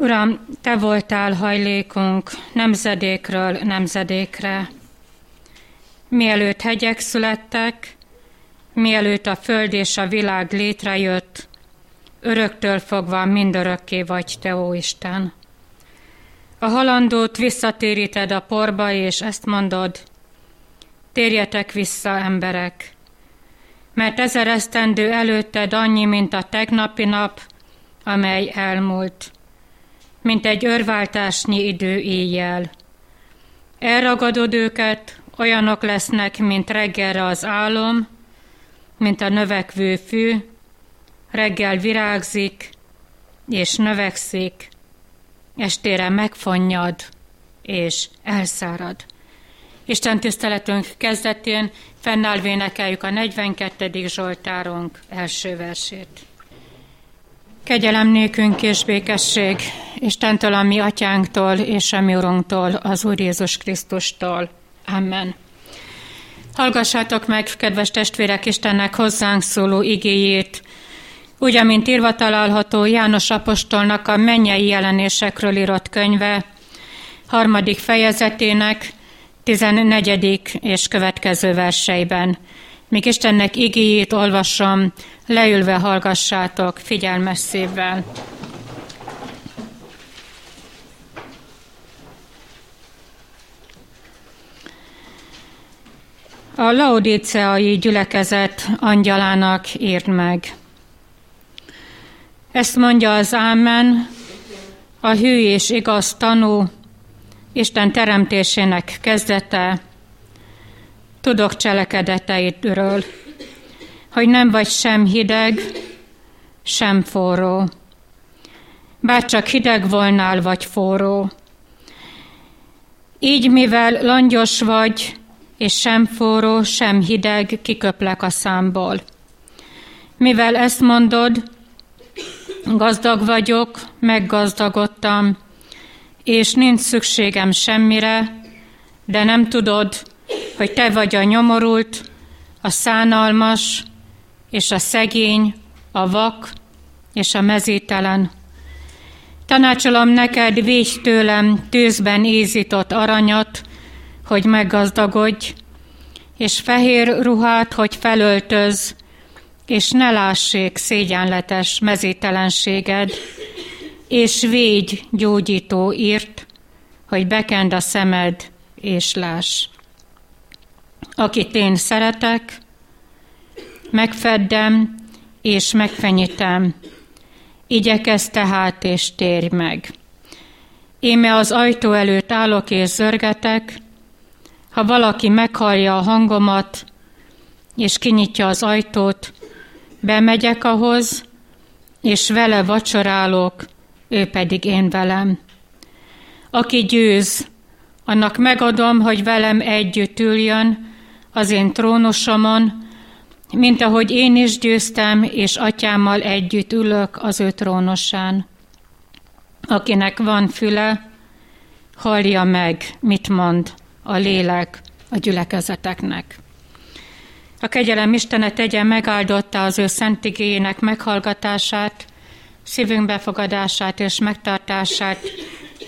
Uram, Te voltál hajlékunk nemzedékről nemzedékre. Mielőtt hegyek születtek, mielőtt a föld és a világ létrejött, öröktől fogva mindörökké vagy Te, ó Isten. A halandót visszatéríted a porba, és ezt mondod, térjetek vissza, emberek, mert ezer esztendő előtted annyi, mint a tegnapi nap, amely elmúlt, mint egy örváltásnyi idő éjjel. Elragadod őket, olyanok lesznek, mint reggelre az álom, mint a növekvő fű, reggel virágzik, és növekszik, estére megfonnyad, és elszárad. Isten tiszteletünk kezdetén fennállva énekeljük a 42. Zsoltárunk első versét. Kegyelem nékünk és békesség Istentől, a mi atyánktól és a mi urunktól, az Úr Jézus Krisztustól. Amen. Hallgassátok meg, kedves testvérek, Istennek hozzánk szóló igéjét, úgy, amint írva található János apostolnak a mennyei jelenésekről írott könyve, harmadik fejezetének, 14. és következő verseiben. Míg Istennek igéjét olvasom, leülve hallgassátok figyelmes szívvel. A laodíceai gyülekezet angyalának írd meg. Ezt mondja az Ámen, a hű és igaz tanú, Isten teremtésének kezdete, tudok cselekedeteidről, hogy nem vagy sem hideg, sem forró. Bár csak hideg volnál, vagy forró. Így, mivel langyos vagy, és sem forró, sem hideg, kiköplek a számból. Mivel ezt mondod, gazdag vagyok, meggazdagodtam, és nincs szükségem semmire, de nem tudod, hogy te vagy a nyomorult, a szánalmas, és a szegény, a vak, és a mezítelen. Tanácsolom neked, végy tőlem tűzben ízított aranyat, hogy meggazdagodj, és fehér ruhát, hogy felöltöz, és ne lássék szégyenletes mezítelenséged, és végy gyógyító írt, hogy bekend a szemed, és láss. Akit én szeretek, megfeddem, és megfenyítem. Igyekez tehát, és térj meg. Éme az ajtó előtt állok és zörgetek, ha valaki meghallja a hangomat, és kinyitja az ajtót, bemegyek ahhoz, és vele vacsorálok, ő pedig én velem. Aki győz, annak megadom, hogy velem együtt üljön az én trónosomon, mint ahogy én is győztem, és atyámmal együtt ülök az ő trónosán. Akinek van füle, hallja meg, mit mond a lélek a gyülekezeteknek. A kegyelem Istene tegye megáldotta az ő szentigéjének meghallgatását, szívünk befogadását és megtartását.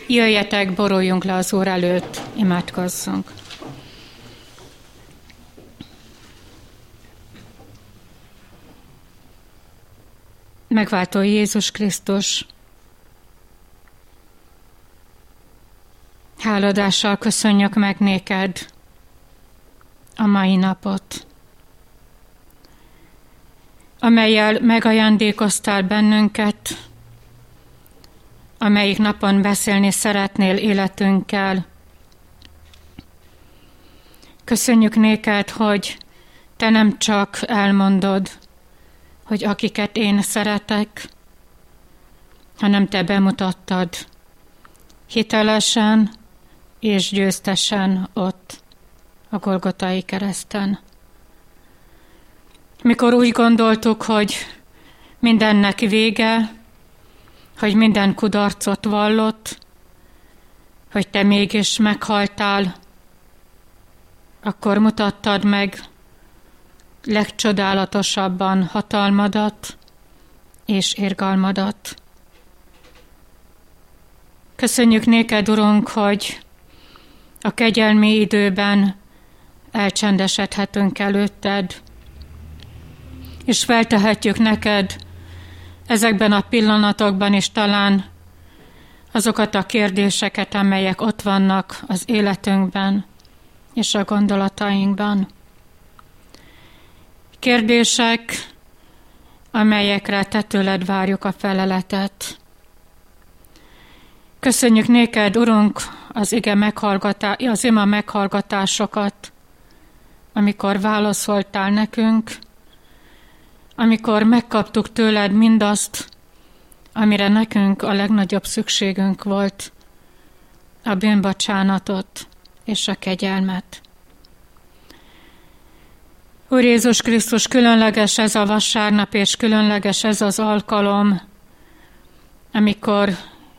Jöjjetek, boruljunk le az Úr előtt, imádkozzunk. Megváltó Jézus Krisztus, háladással köszönjük meg néked a mai napot amelyel megajándékoztál bennünket, amelyik napon beszélni szeretnél életünkkel. Köszönjük néked, hogy te nem csak elmondod, hogy akiket én szeretek, hanem te bemutattad hitelesen és győztesen ott a Golgotai kereszten. Mikor úgy gondoltuk, hogy mindennek vége, hogy minden kudarcot vallott, hogy te mégis meghaltál, akkor mutattad meg legcsodálatosabban hatalmadat és érgalmadat. Köszönjük néked, Urunk, hogy a kegyelmi időben elcsendesedhetünk előtted, és feltehetjük neked ezekben a pillanatokban is talán azokat a kérdéseket, amelyek ott vannak az életünkben és a gondolatainkban. Kérdések, amelyekre te tőled várjuk a feleletet. Köszönjük néked, Urunk, az ige meghallgatá, az ima meghallgatásokat, amikor válaszoltál nekünk, amikor megkaptuk tőled mindazt, amire nekünk a legnagyobb szükségünk volt, a bűnbocsánatot és a kegyelmet. Úr Jézus Krisztus, különleges ez a vasárnap, és különleges ez az alkalom, amikor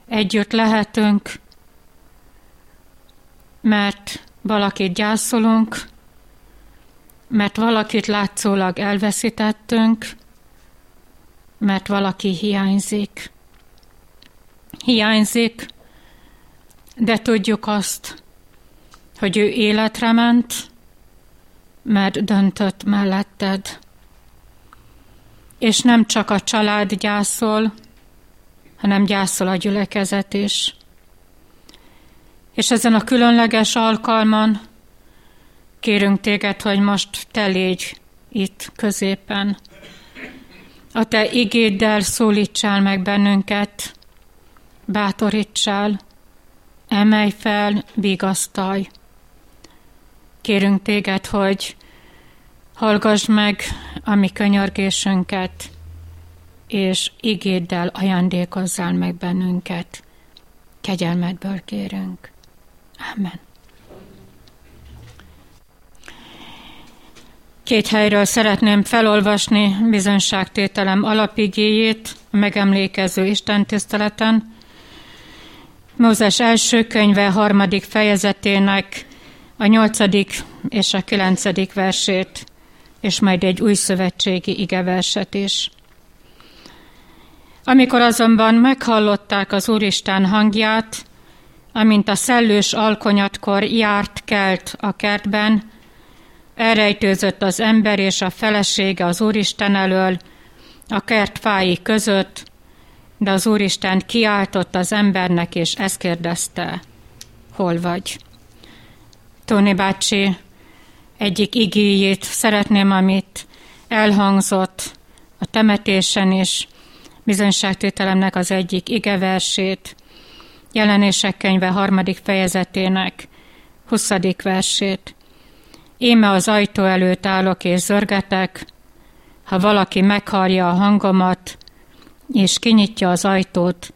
együtt lehetünk, mert valakit gyászolunk, mert valakit látszólag elveszítettünk, mert valaki hiányzik. Hiányzik, de tudjuk azt, hogy ő életre ment, mert döntött melletted. És nem csak a család gyászol, hanem gyászol a gyülekezet is. És ezen a különleges alkalman kérünk téged, hogy most te légy itt középen. A te igéddel szólítsál meg bennünket, bátorítsál, emelj fel, vigasztalj. Kérünk téged, hogy hallgass meg a mi könyörgésünket, és igéddel ajándékozzál meg bennünket. Kegyelmedből kérünk. Amen. Két helyről szeretném felolvasni bizonságtételem alapigéjét a megemlékező Isten tiszteleten. Mózes első könyve harmadik fejezetének a nyolcadik és a kilencedik versét, és majd egy új szövetségi igeverset is. Amikor azonban meghallották az Úristen hangját, amint a szellős alkonyatkor járt kelt a kertben, elrejtőzött az ember és a felesége az Úristen elől, a kert fái között, de az Úristen kiáltott az embernek, és ezt kérdezte, hol vagy? Tóni bácsi egyik igéjét szeretném, amit elhangzott a temetésen is, bizonyságtételemnek az egyik igeversét, jelenések könyve harmadik fejezetének 20. versét. Éme az ajtó előtt állok és zörgetek, ha valaki meghallja a hangomat, és kinyitja az ajtót,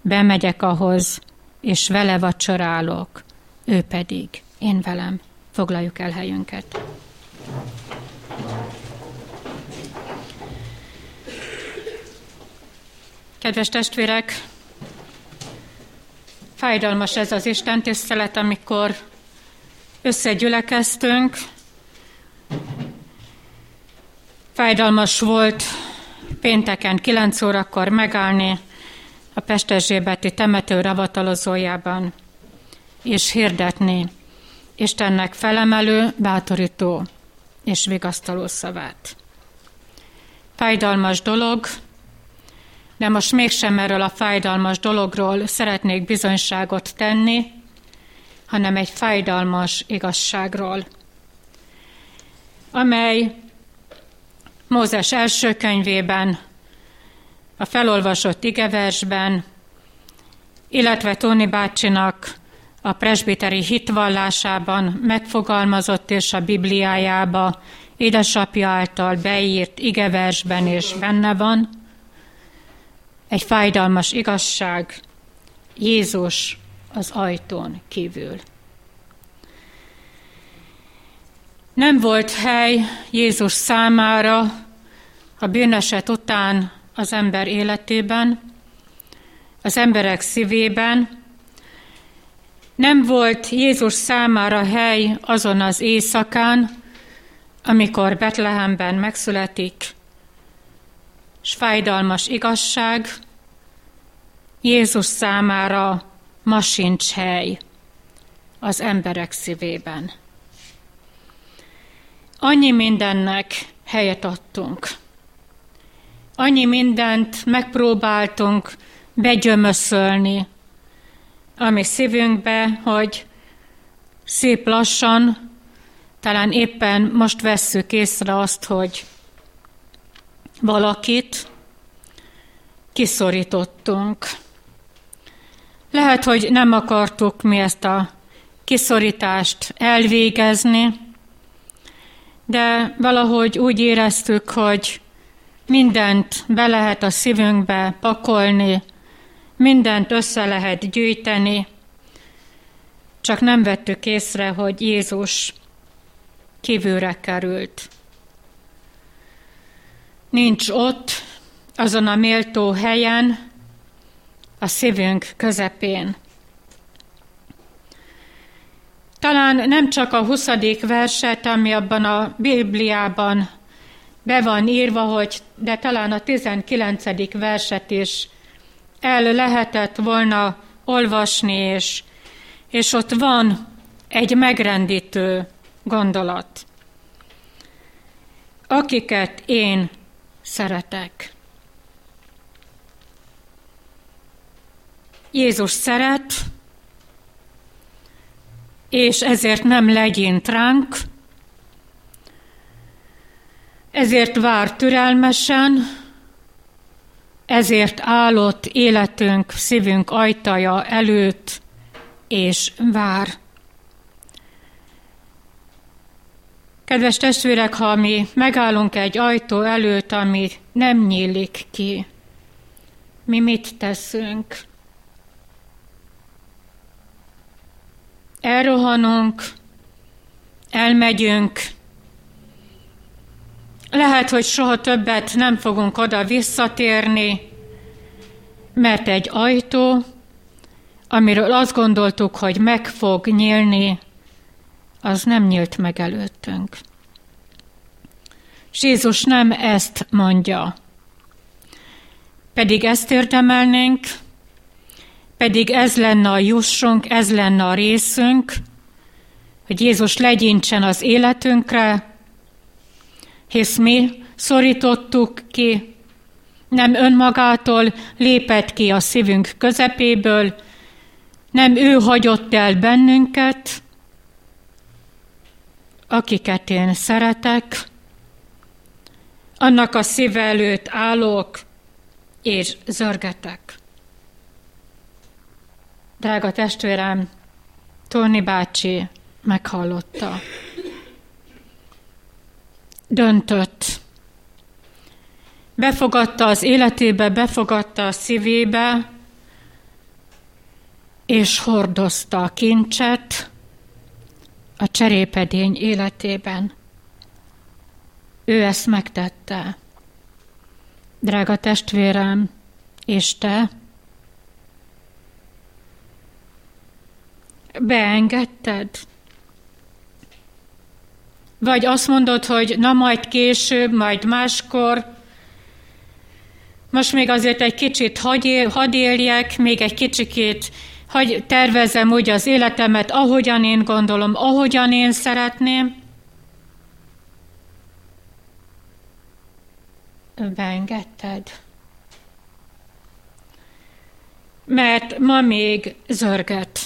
bemegyek ahhoz, és vele vacsorálok, ő pedig én velem. Foglaljuk el helyünket. Kedves testvérek, fájdalmas ez az Isten tisztelet, amikor összegyülekeztünk. Fájdalmas volt pénteken 9 órakor megállni a Pesterzsébeti temető ravatalozójában, és hirdetni Istennek felemelő, bátorító és vigasztaló szavát. Fájdalmas dolog, de most mégsem erről a fájdalmas dologról szeretnék bizonyságot tenni, hanem egy fájdalmas igazságról, amely Mózes első könyvében, a felolvasott igeversben, illetve Tóni bácsinak a presbiteri hitvallásában megfogalmazott és a Bibliájába édesapja által beírt igeversben és benne van, egy fájdalmas igazság, Jézus az ajtón kívül. Nem volt hely Jézus számára a bűneset után az ember életében, az emberek szívében, nem volt Jézus számára hely azon az éjszakán, amikor Betlehemben megszületik, s fájdalmas igazság Jézus számára ma sincs hely az emberek szívében. Annyi mindennek helyet adtunk. Annyi mindent megpróbáltunk begyömöszölni a mi szívünkbe, hogy szép lassan, talán éppen most vesszük észre azt, hogy valakit kiszorítottunk. Lehet, hogy nem akartuk mi ezt a kiszorítást elvégezni, de valahogy úgy éreztük, hogy mindent be lehet a szívünkbe pakolni, mindent össze lehet gyűjteni, csak nem vettük észre, hogy Jézus kívülre került. Nincs ott, azon a méltó helyen, a szívünk közepén. Talán nem csak a 20. verset, ami abban a Bibliában be van írva, hogy, de talán a 19. verset is el lehetett volna olvasni, és, és ott van egy megrendítő gondolat. Akiket én szeretek. Jézus szeret, és ezért nem legyint ránk, ezért vár türelmesen, ezért állott életünk, szívünk ajtaja előtt, és vár. Kedves testvérek, ha mi megállunk egy ajtó előtt, ami nem nyílik ki, mi mit teszünk? elrohanunk, elmegyünk, lehet, hogy soha többet nem fogunk oda visszatérni, mert egy ajtó, amiről azt gondoltuk, hogy meg fog nyílni, az nem nyílt meg előttünk. És Jézus nem ezt mondja. Pedig ezt érdemelnénk, pedig ez lenne a jussunk, ez lenne a részünk, hogy Jézus legyintsen az életünkre, hisz mi szorítottuk ki, nem önmagától lépett ki a szívünk közepéből, nem ő hagyott el bennünket, akiket én szeretek, annak a szíve előtt állok és zörgetek. Drága testvérem, Torni bácsi meghallotta. Döntött. Befogadta az életébe, befogadta a szívébe, és hordozta a kincset a cserépedény életében. Ő ezt megtette. Drága testvérem, és te, beengedted? Vagy azt mondod, hogy na majd később, majd máskor, most még azért egy kicsit hadd, él, hadd éljek, még egy kicsikét hagy tervezem úgy az életemet, ahogyan én gondolom, ahogyan én szeretném. Beengedted. Mert ma még zörget.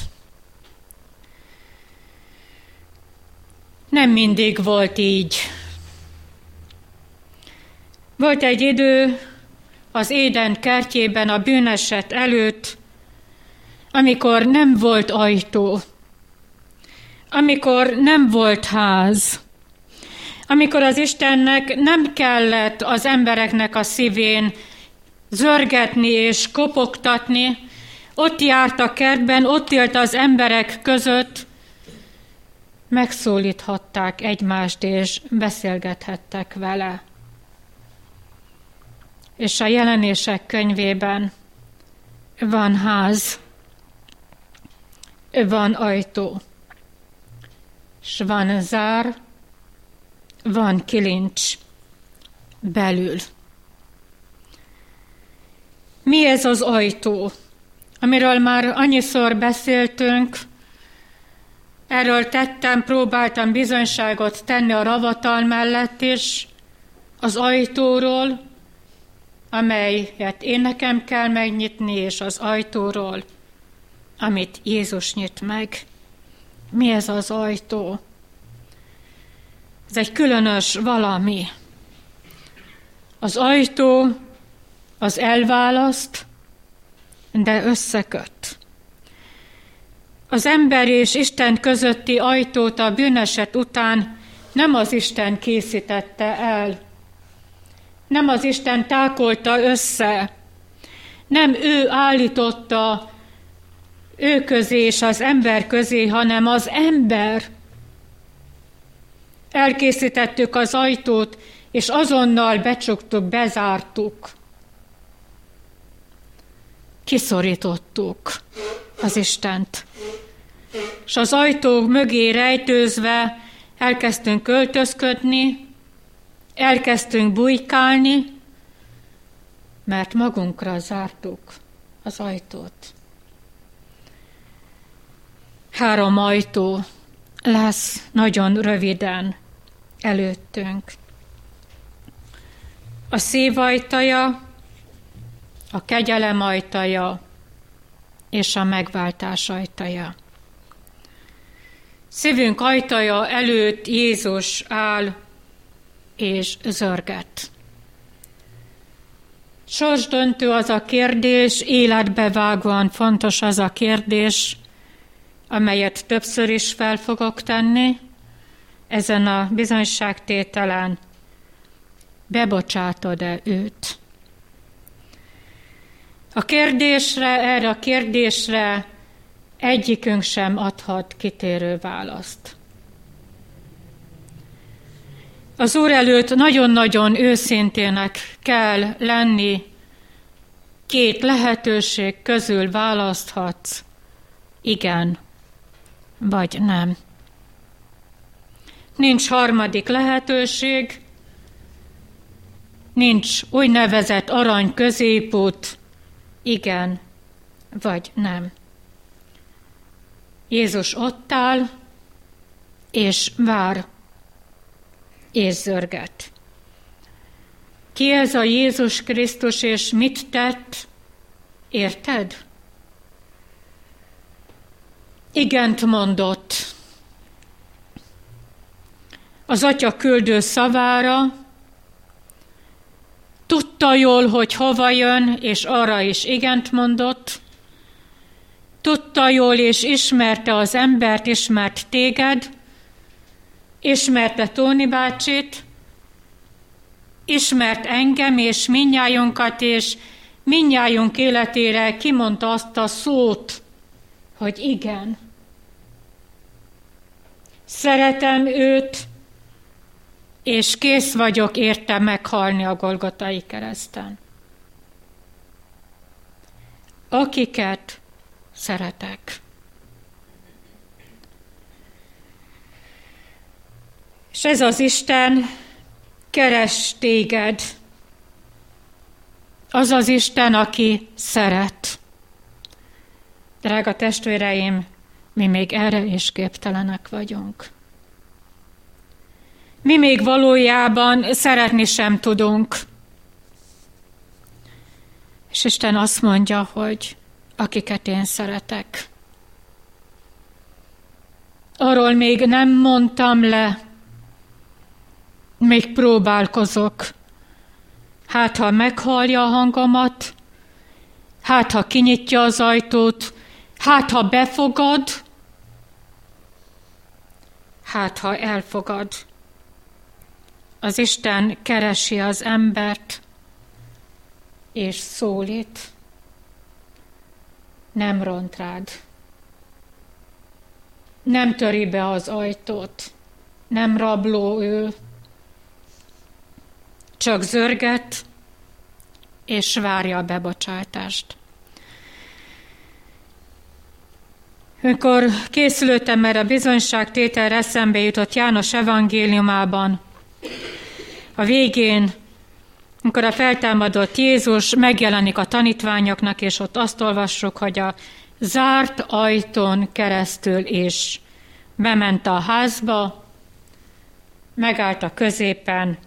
Nem mindig volt így. Volt egy idő az Éden kertjében a bűneset előtt, amikor nem volt ajtó, amikor nem volt ház, amikor az Istennek nem kellett az embereknek a szívén zörgetni és kopogtatni, ott járt a kertben, ott élt az emberek között, megszólíthatták egymást, és beszélgethettek vele. És a jelenések könyvében van ház, van ajtó, és van zár, van kilincs belül. Mi ez az ajtó, amiről már annyiszor beszéltünk, erről tettem, próbáltam bizonyságot tenni a ravatal mellett is, az ajtóról, amelyet én nekem kell megnyitni, és az ajtóról, amit Jézus nyit meg. Mi ez az ajtó? Ez egy különös valami. Az ajtó az elválaszt, de összeköt. Az ember és Isten közötti ajtót a bűneset után nem az Isten készítette el, nem az Isten tákolta össze, nem ő állította ő közé és az ember közé, hanem az ember. Elkészítettük az ajtót, és azonnal becsuktuk, bezártuk. Kiszorítottuk az Istent. És az ajtó mögé rejtőzve elkezdtünk költözködni, elkezdtünk bujkálni, mert magunkra zártuk az ajtót. Három ajtó lesz nagyon röviden előttünk. A szív ajtaja, a kegyelem ajtaja és a megváltás ajtaja. Szívünk ajtaja előtt Jézus áll és zörget. Sorsdöntő az a kérdés, életbevágóan fontos az a kérdés, amelyet többször is fel fogok tenni ezen a bizonyságtételen. Bebocsátod-e őt? A kérdésre, erre a kérdésre egyikünk sem adhat kitérő választ. Az Úr előtt nagyon-nagyon őszintének kell lenni, két lehetőség közül választhatsz, igen vagy nem. Nincs harmadik lehetőség, nincs úgynevezett arany középút, igen vagy nem. Jézus ott áll, és vár, és zörget. Ki ez a Jézus Krisztus, és mit tett? Érted? igent mondott az atya küldő szavára, tudta jól, hogy hova jön, és arra is igent mondott, tudta jól, és ismerte az embert, ismert téged, ismerte Tóni bácsit, ismert engem és minnyájunkat, és minnyájunk életére kimondta azt a szót, hogy igen. Szeretem őt, és kész vagyok érte meghalni a Golgotai kereszten. Akiket szeretek. És ez az Isten keres téged. Az az Isten, aki szeret. Drága testvéreim, mi még erre is képtelenek vagyunk. Mi még valójában szeretni sem tudunk. És Isten azt mondja, hogy akiket én szeretek. Arról még nem mondtam le, még próbálkozok. Hát, ha meghallja a hangomat, hát, ha kinyitja az ajtót, hát, ha befogad, hát ha elfogad. Az Isten keresi az embert, és szólít, nem ront rád. Nem töri be az ajtót, nem rabló ő, csak zörget, és várja a bebocsátást. Amikor készülöttem erre a bizonyságtételre, eszembe jutott János evangéliumában. A végén amikor a feltámadott Jézus megjelenik a tanítványoknak, és ott azt olvassuk, hogy a zárt ajtón keresztül is bement a házba, megállt a középen,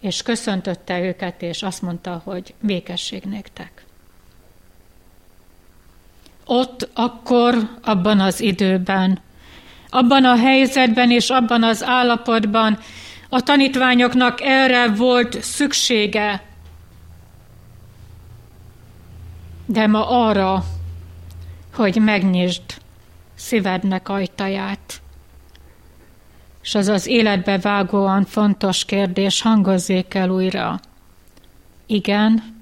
és köszöntötte őket, és azt mondta, hogy békesség néktek. Ott, akkor, abban az időben, abban a helyzetben és abban az állapotban a tanítványoknak erre volt szüksége, de ma arra, hogy megnyisd szívednek ajtaját. És az az életbe vágóan fontos kérdés hangozzék el újra. Igen,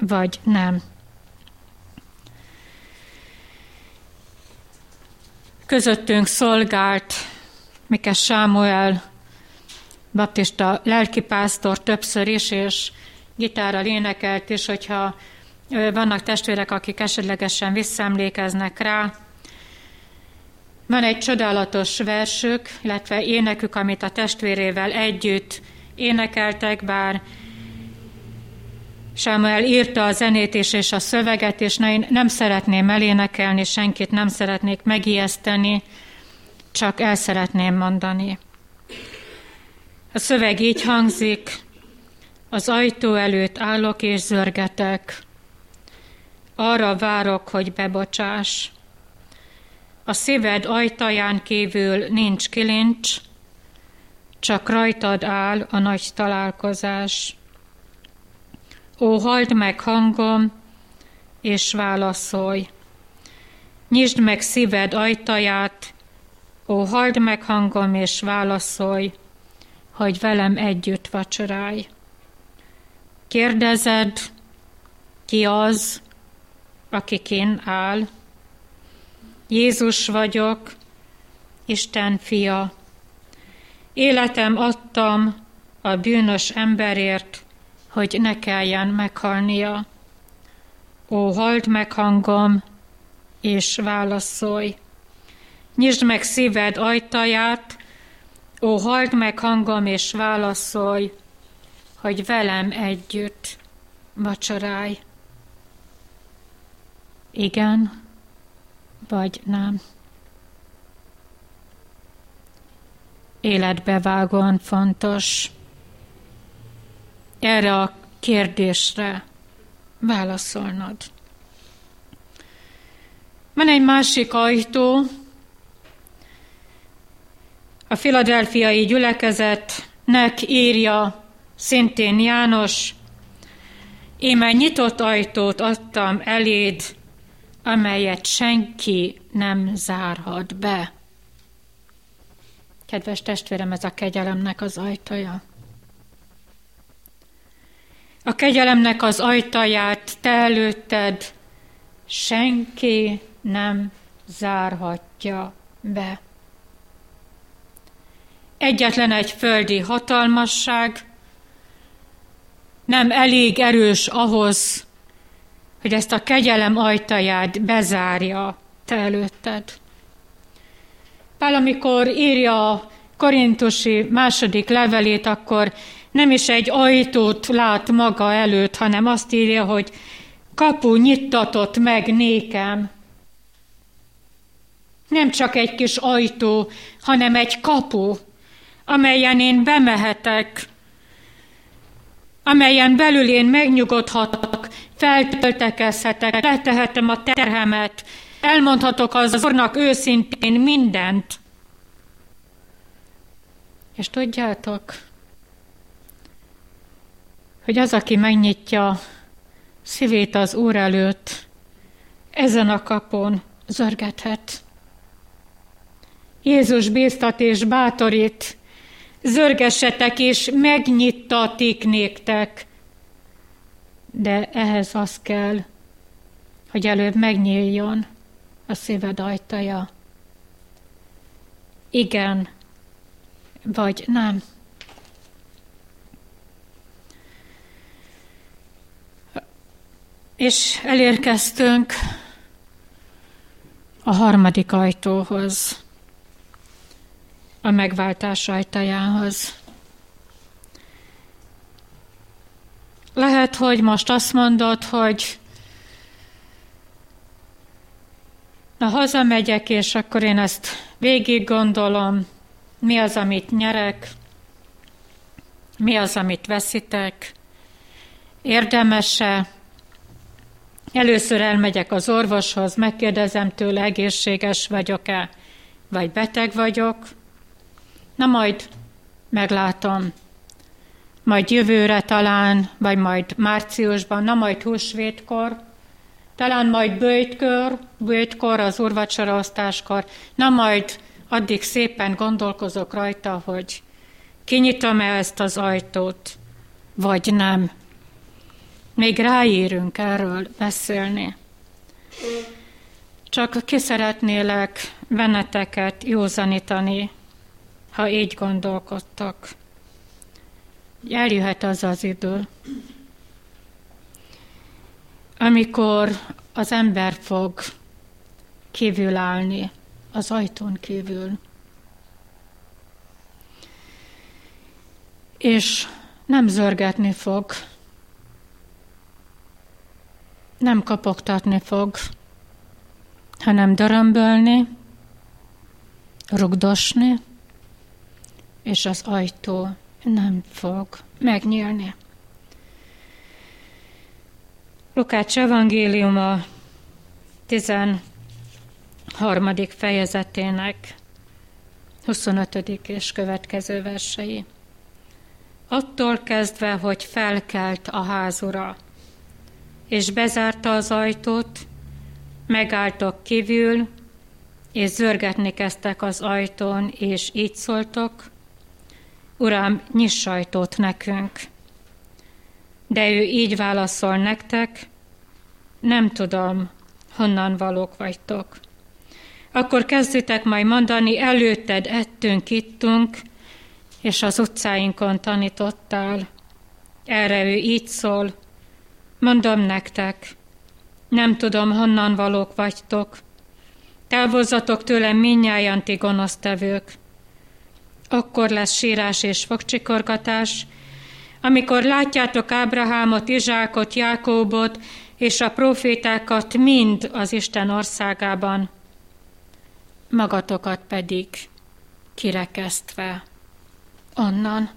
vagy nem. Közöttünk szolgált Mikes Sámuel, baptista lelkipásztor többször is, és gitárral énekelt is, hogyha vannak testvérek, akik esetlegesen visszaemlékeznek rá. Van egy csodálatos versük, illetve énekük, amit a testvérével együtt énekeltek, bár Sámuel írta a zenét is és a szöveget, és én nem szeretném elénekelni, senkit nem szeretnék megijeszteni, csak el szeretném mondani. A szöveg így hangzik, az ajtó előtt állok és zörgetek, arra várok, hogy bebocsás. A szíved ajtaján kívül nincs kilincs, csak rajtad áll a nagy találkozás. Ó, halld meg hangom, és válaszolj. Nyisd meg szíved ajtaját, ó, halld meg hangom, és válaszolj, hogy velem együtt vacsorálj. Kérdezed, ki az, aki kén áll. Jézus vagyok, Isten fia. Életem adtam a bűnös emberért, hogy ne kelljen meghalnia. Ó, halld meg hangom, és válaszolj. Nyisd meg szíved ajtaját, ó, halld meg hangom, és válaszolj, hogy velem együtt vacsorálj. Igen, vagy nem. Életbevágóan fontos erre a kérdésre válaszolnod. Van egy másik ajtó, a filadelfiai gyülekezetnek írja szintén János, Éme nyitott ajtót adtam eléd, amelyet senki nem zárhat be. Kedves testvérem, ez a kegyelemnek az ajtaja. A kegyelemnek az ajtaját te előtted senki nem zárhatja be. Egyetlen egy földi hatalmasság nem elég erős ahhoz, hogy ezt a kegyelem ajtaját bezárja te előtted. Pál, amikor írja a korintusi második levelét, akkor nem is egy ajtót lát maga előtt, hanem azt írja, hogy kapu nyittatott meg nékem. Nem csak egy kis ajtó, hanem egy kapu, amelyen én bemehetek, amelyen belül én megnyugodhatok, feltöltekezhetek, letehetem a terhemet, elmondhatok az Úrnak őszintén mindent. És tudjátok, hogy az, aki megnyitja szívét az Úr előtt, ezen a kapon zörgethet. Jézus bíztat és bátorít, zörgessetek és megnyittatik néktek. De ehhez az kell, hogy előbb megnyíljon a szíved ajtaja. Igen, vagy nem. És elérkeztünk a harmadik ajtóhoz a megváltás ajtajához. lehet, hogy most azt mondod, hogy na hazamegyek, és akkor én ezt végig gondolom, mi az, amit nyerek, mi az, amit veszítek, érdemese. Először elmegyek az orvoshoz, megkérdezem tőle, egészséges vagyok-e, vagy beteg vagyok. Na majd meglátom. Majd jövőre talán, vagy majd márciusban, na majd húsvétkor, talán majd bőjtkör, bőjtkor, az úrvacsoraosztáskor, na majd addig szépen gondolkozok rajta, hogy kinyitom-e ezt az ajtót, vagy nem. Még ráérünk erről beszélni. Csak ki szeretnélek benneteket józanítani, ha így gondolkodtak. Eljöhet az az idő, amikor az ember fog kívül állni, az ajtón kívül. És nem zörgetni fog, nem kapogtatni fog, hanem dörömbölni, rugdosni, és az ajtó nem fog megnyílni. Lukács evangéliuma 13. fejezetének 25. és következő versei. Attól kezdve, hogy felkelt a házura, és bezárta az ajtót, megálltok kívül, és zörgetni kezdtek az ajtón, és így szóltok, Uram, nyiss ajtót nekünk. De ő így válaszol nektek, nem tudom, honnan valók vagytok. Akkor kezditek majd mondani, előtted ettünk, ittunk, és az utcáinkon tanítottál. Erre ő így szól, mondom nektek, nem tudom, honnan valók vagytok. Távozzatok tőlem minnyáján ti gonosztevők. Akkor lesz sírás és fogcsikorgatás, amikor látjátok Ábrahámot, Izsákot, Jákóbot és a profétákat mind az Isten országában, magatokat pedig kirekesztve onnan.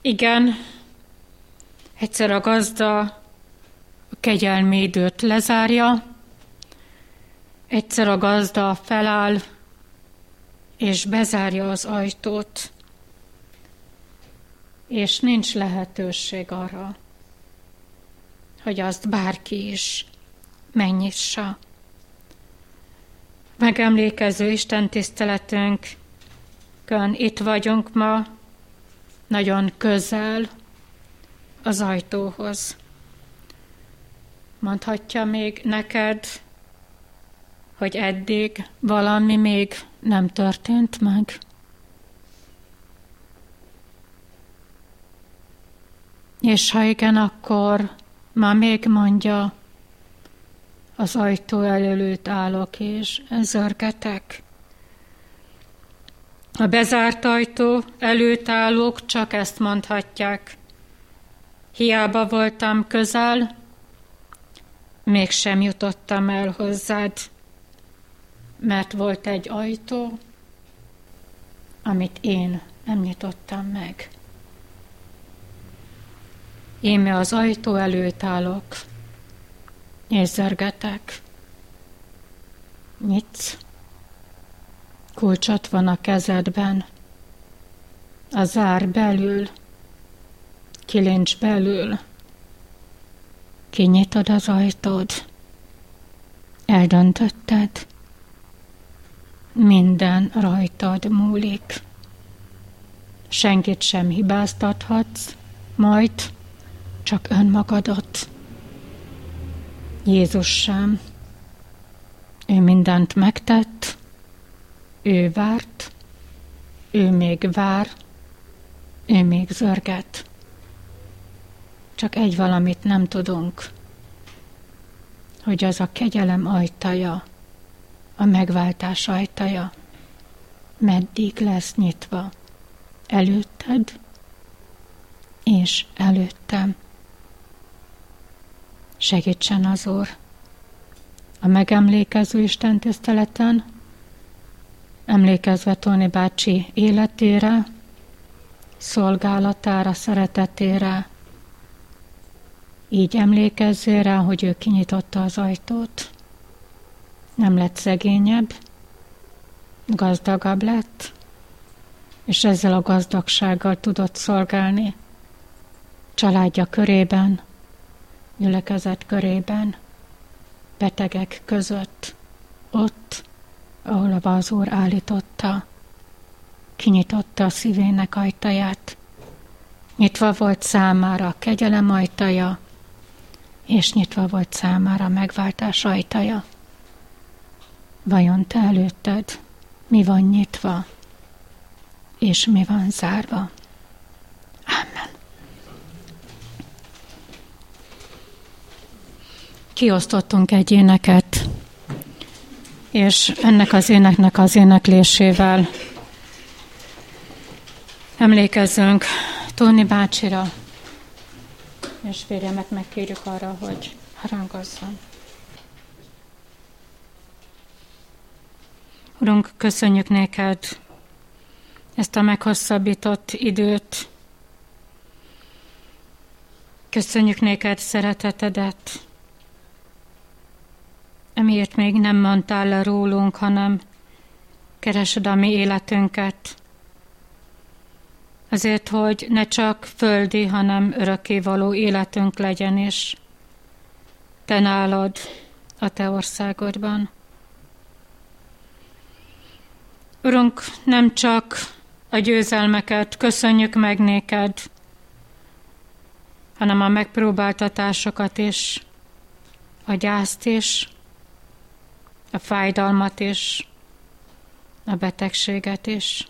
Igen, egyszer a gazda a kegyelmi időt lezárja, egyszer a gazda feláll, és bezárja az ajtót, és nincs lehetőség arra, hogy azt bárki is megnyissa. Megemlékező Isten tiszteletünk, itt vagyunk ma, nagyon közel az ajtóhoz. Mondhatja még neked, hogy eddig valami még nem történt meg? És ha igen, akkor ma még mondja, az ajtó előtt állok és zörgetek. A bezárt ajtó előtt állók csak ezt mondhatják. Hiába voltam közel, mégsem jutottam el hozzád mert volt egy ajtó, amit én nem nyitottam meg. Én az ajtó előtt állok, és zörgetek. Nyitsz. Kulcsot van a kezedben. A zár belül, kilincs belül. Kinyitod az ajtód. Eldöntötted minden rajtad múlik. Senkit sem hibáztathatsz, majd csak önmagadat. Jézus sem. Ő mindent megtett, ő várt, ő még vár, ő még zörget. Csak egy valamit nem tudunk, hogy az a kegyelem ajtaja, a megváltás ajtaja meddig lesz nyitva? Előtted? és előttem. Segítsen az Úr a megemlékező Isten tiszteleten, emlékezve Tony bácsi életére, szolgálatára, szeretetére, így emlékezzél rá, hogy ő kinyitotta az ajtót. Nem lett szegényebb, gazdagabb lett, és ezzel a gazdagsággal tudott szolgálni családja körében, gyülekezet körében, betegek között, ott, ahol az Úr állította, kinyitotta a szívének ajtaját, nyitva volt számára a kegyelem ajtaja, és nyitva volt számára a megváltás ajtaja. Vajon te előtted mi van nyitva, és mi van zárva? Amen. Kiosztottunk egy éneket, és ennek az éneknek az éneklésével emlékezzünk Tóni bácsira, és férjemet megkérjük arra, hogy harangozzon. Urunk, köszönjük néked ezt a meghosszabbított időt. Köszönjük néked szeretetedet, amiért még nem mondtál le rólunk, hanem keresed a mi életünket. Azért, hogy ne csak földi, hanem örökkévaló életünk legyen is. Te nálad, a te országodban. Urunk, nem csak a győzelmeket köszönjük meg néked, hanem a megpróbáltatásokat is, a gyászt is, a fájdalmat is, a betegséget is.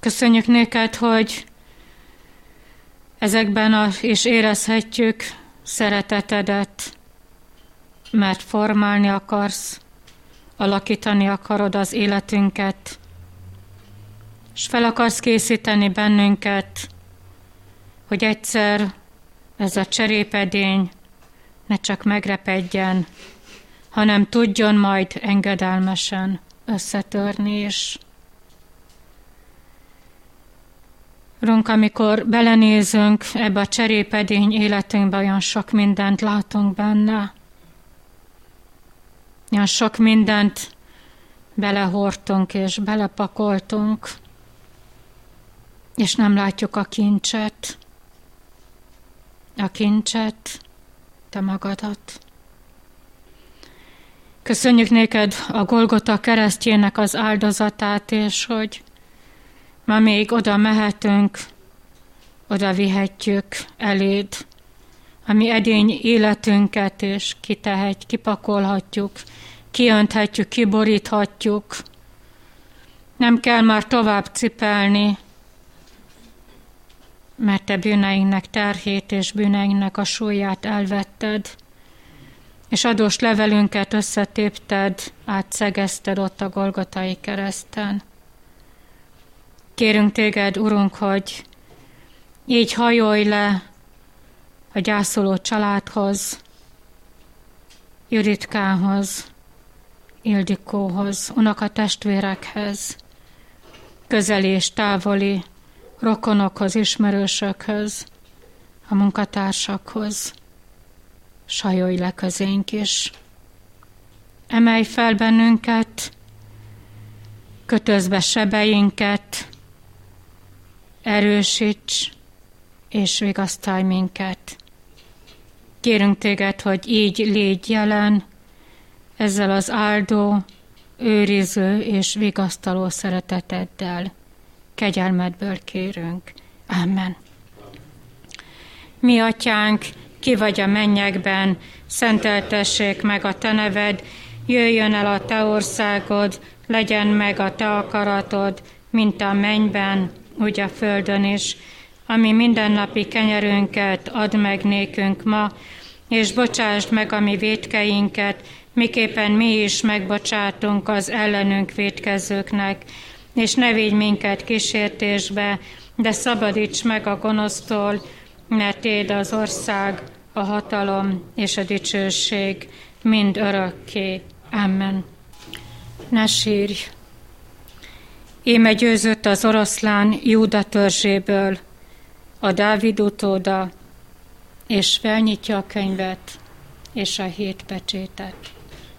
Köszönjük néked, hogy ezekben is érezhetjük szeretetedet, mert formálni akarsz, alakítani akarod az életünket, és fel akarsz készíteni bennünket, hogy egyszer ez a cserépedény ne csak megrepedjen, hanem tudjon majd engedelmesen összetörni is. Runk, amikor belenézünk ebbe a cserépedény életünkbe, olyan sok mindent látunk benne. Olyan sok mindent belehortunk és belepakoltunk, és nem látjuk a kincset. A kincset, te magadat. Köszönjük néked a Golgota keresztjének az áldozatát, és hogy ma még oda mehetünk, oda vihetjük eléd, ami edény életünket, és kitehet, kipakolhatjuk, kiönthetjük, kiboríthatjuk. Nem kell már tovább cipelni, mert te bűneinknek terhét és bűneinknek a súlyát elvetted, és adós levelünket összetépted, átszegezted ott a Golgotai kereszten. Kérünk téged, Urunk, hogy így hajolj le a gyászoló családhoz, Juritkához, Ildikóhoz, unoka testvérekhez, közeli és távoli rokonokhoz, ismerősökhöz, a munkatársakhoz, sajolj le is. Emelj fel bennünket, kötözve sebeinket, erősíts és vigasztalj minket. Kérünk téged, hogy így légy jelen, ezzel az áldó, őriző és vigasztaló szereteteddel. Kegyelmedből kérünk. Amen. Mi atyánk, ki vagy a mennyekben, szenteltessék meg a te neved, jöjjön el a te országod, legyen meg a te akaratod, mint a mennyben, úgy a földön is. Ami mindennapi kenyerünket add meg nékünk ma, és bocsásd meg a mi védkeinket, miképpen mi is megbocsátunk az ellenünk védkezőknek, és ne védj minket kísértésbe, de szabadíts meg a gonosztól, mert Téd az ország, a hatalom és a dicsőség mind örökké. Amen. Ne sírj! Éme győzött az oroszlán Júda törzséből, a Dávid utóda, és felnyitja a könyvet és a hét pecsétet.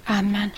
Amen.